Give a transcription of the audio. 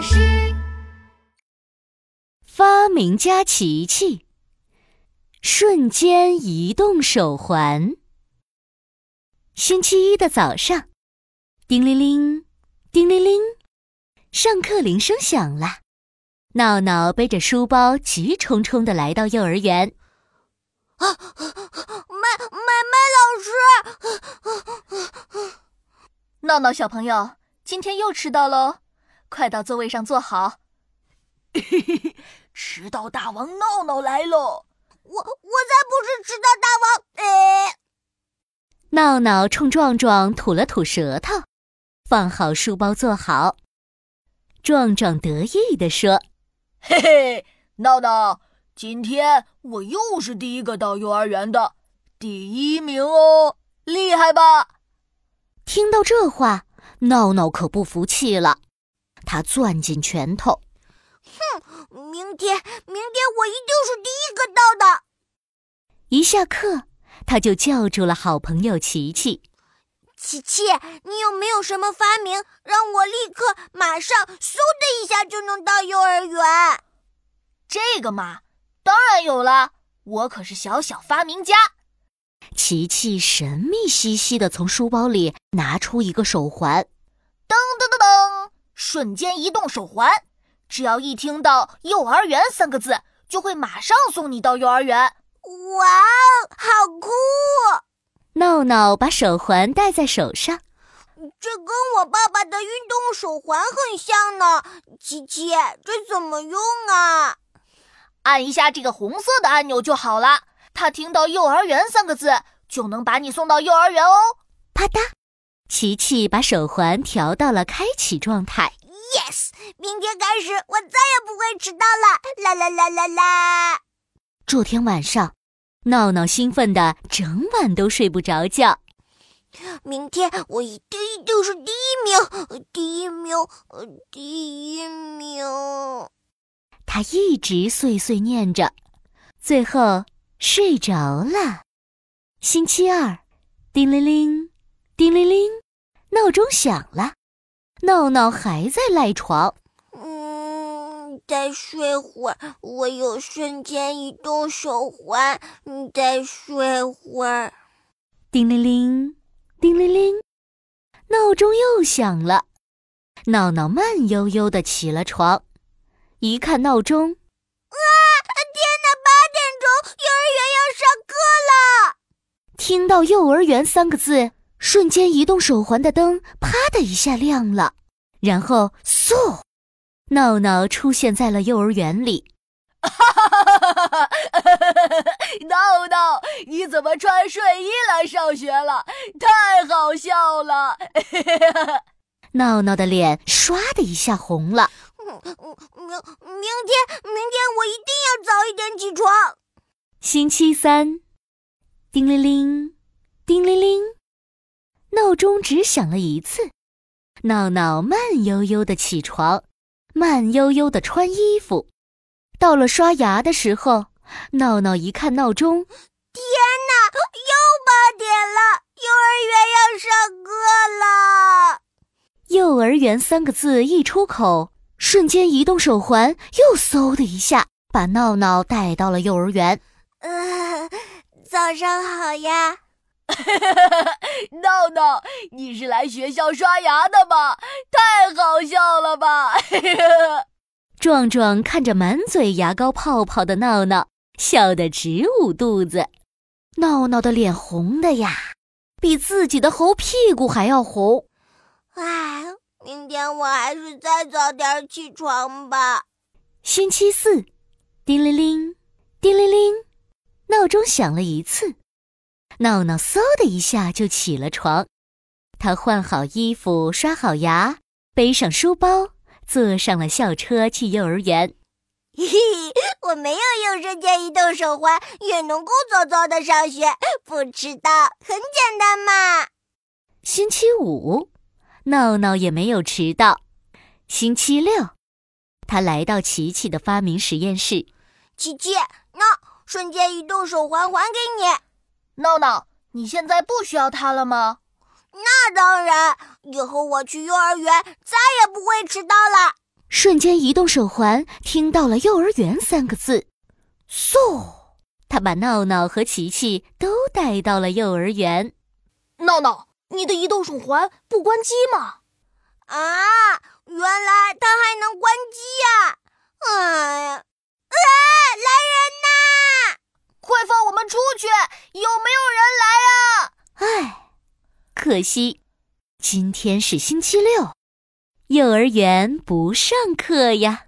巴士。发明家琪琪，瞬间移动手环。星期一的早上，叮铃铃，叮铃铃，上课铃声响了。闹闹背着书包，急冲冲的来到幼儿园。啊，麦麦麦老师！啊啊啊闹闹小朋友，今天又迟到喽，快到座位上坐好。嘿嘿嘿，迟到大王闹闹来喽！我我才不是迟到大王！哎，闹闹冲壮壮吐了吐舌头，放好书包坐好。壮壮得意地说。嘿嘿，闹闹，今天我又是第一个到幼儿园的，第一名哦，厉害吧？听到这话，闹闹可不服气了，他攥紧拳头，哼，明天，明天我一定是第一个到的。一下课，他就叫住了好朋友琪琪。琪琪，你有没有什么发明，让我立刻、马上、嗖的一下就能到幼儿园？这个嘛，当然有了，我可是小小发明家。琪琪神秘兮兮的从书包里拿出一个手环，噔噔噔噔，瞬间移动手环，只要一听到“幼儿园”三个字，就会马上送你到幼儿园。哇哦，好酷！闹闹把手环戴在手上，这跟我爸爸的运动手环很像呢。琪琪，这怎么用啊？按一下这个红色的按钮就好了。他听到“幼儿园”三个字，就能把你送到幼儿园哦。啪嗒，琪琪把手环调到了开启状态。Yes，明天开始我再也不会迟到了。啦啦啦啦啦！这天晚上。闹闹兴奋的整晚都睡不着觉。明天我一定一定是第一名，第一名，第一名。他一直碎碎念着，最后睡着了。星期二，叮铃铃，叮铃铃，闹钟响了。闹闹还在赖床。嗯再睡会儿，我有瞬间移动手环。你再睡会儿。叮铃铃，叮铃铃，闹钟又响了。闹闹慢悠悠的起了床，一看闹钟，啊！天哪，八点钟，幼儿园要上课了。听到“幼儿园”三个字，瞬间移动手环的灯啪的一下亮了，然后嗖。闹闹出现在了幼儿园里。闹闹，你怎么穿睡衣来上学了？太好笑了！闹闹的脸唰的一下红了。明明天，明天我一定要早一点起床。星期三，叮铃铃，叮铃铃，闹钟只响了一次。闹闹慢悠悠的起床。慢悠悠的穿衣服，到了刷牙的时候，闹闹一看闹钟，天哪，又八点了，幼儿园要上课了。幼儿园三个字一出口，瞬间移动手环又嗖的一下把闹闹带到了幼儿园。呃，早上好呀。闹 闹，你是来学校刷牙的吧？太好笑了吧！壮壮看着满嘴牙膏泡泡的闹闹，笑得直捂肚子。闹闹的脸红的呀，比自己的猴屁股还要红。唉，明天我还是再早点起床吧。星期四，叮铃铃，叮铃铃，闹钟响了一次。闹闹嗖的一下就起了床，他换好衣服，刷好牙，背上书包，坐上了校车去幼儿园。嘿嘿，我没有用瞬间移动手环，也能够早早的上学，不迟到，很简单嘛。星期五，闹闹也没有迟到。星期六，他来到琪琪的发明实验室。琪琪，那瞬间移动手环还给你。闹闹，你现在不需要它了吗？那当然，以后我去幼儿园再也不会迟到了。瞬间移动手环听到了“幼儿园”三个字，嗖，他把闹闹和琪琪都带到了幼儿园。闹闹，你的移动手环不关机吗？啊，原来它还能关机呀！哎呀，啊，来人呐！快放我们出去！有没有人来啊？唉，可惜今天是星期六，幼儿园不上课呀。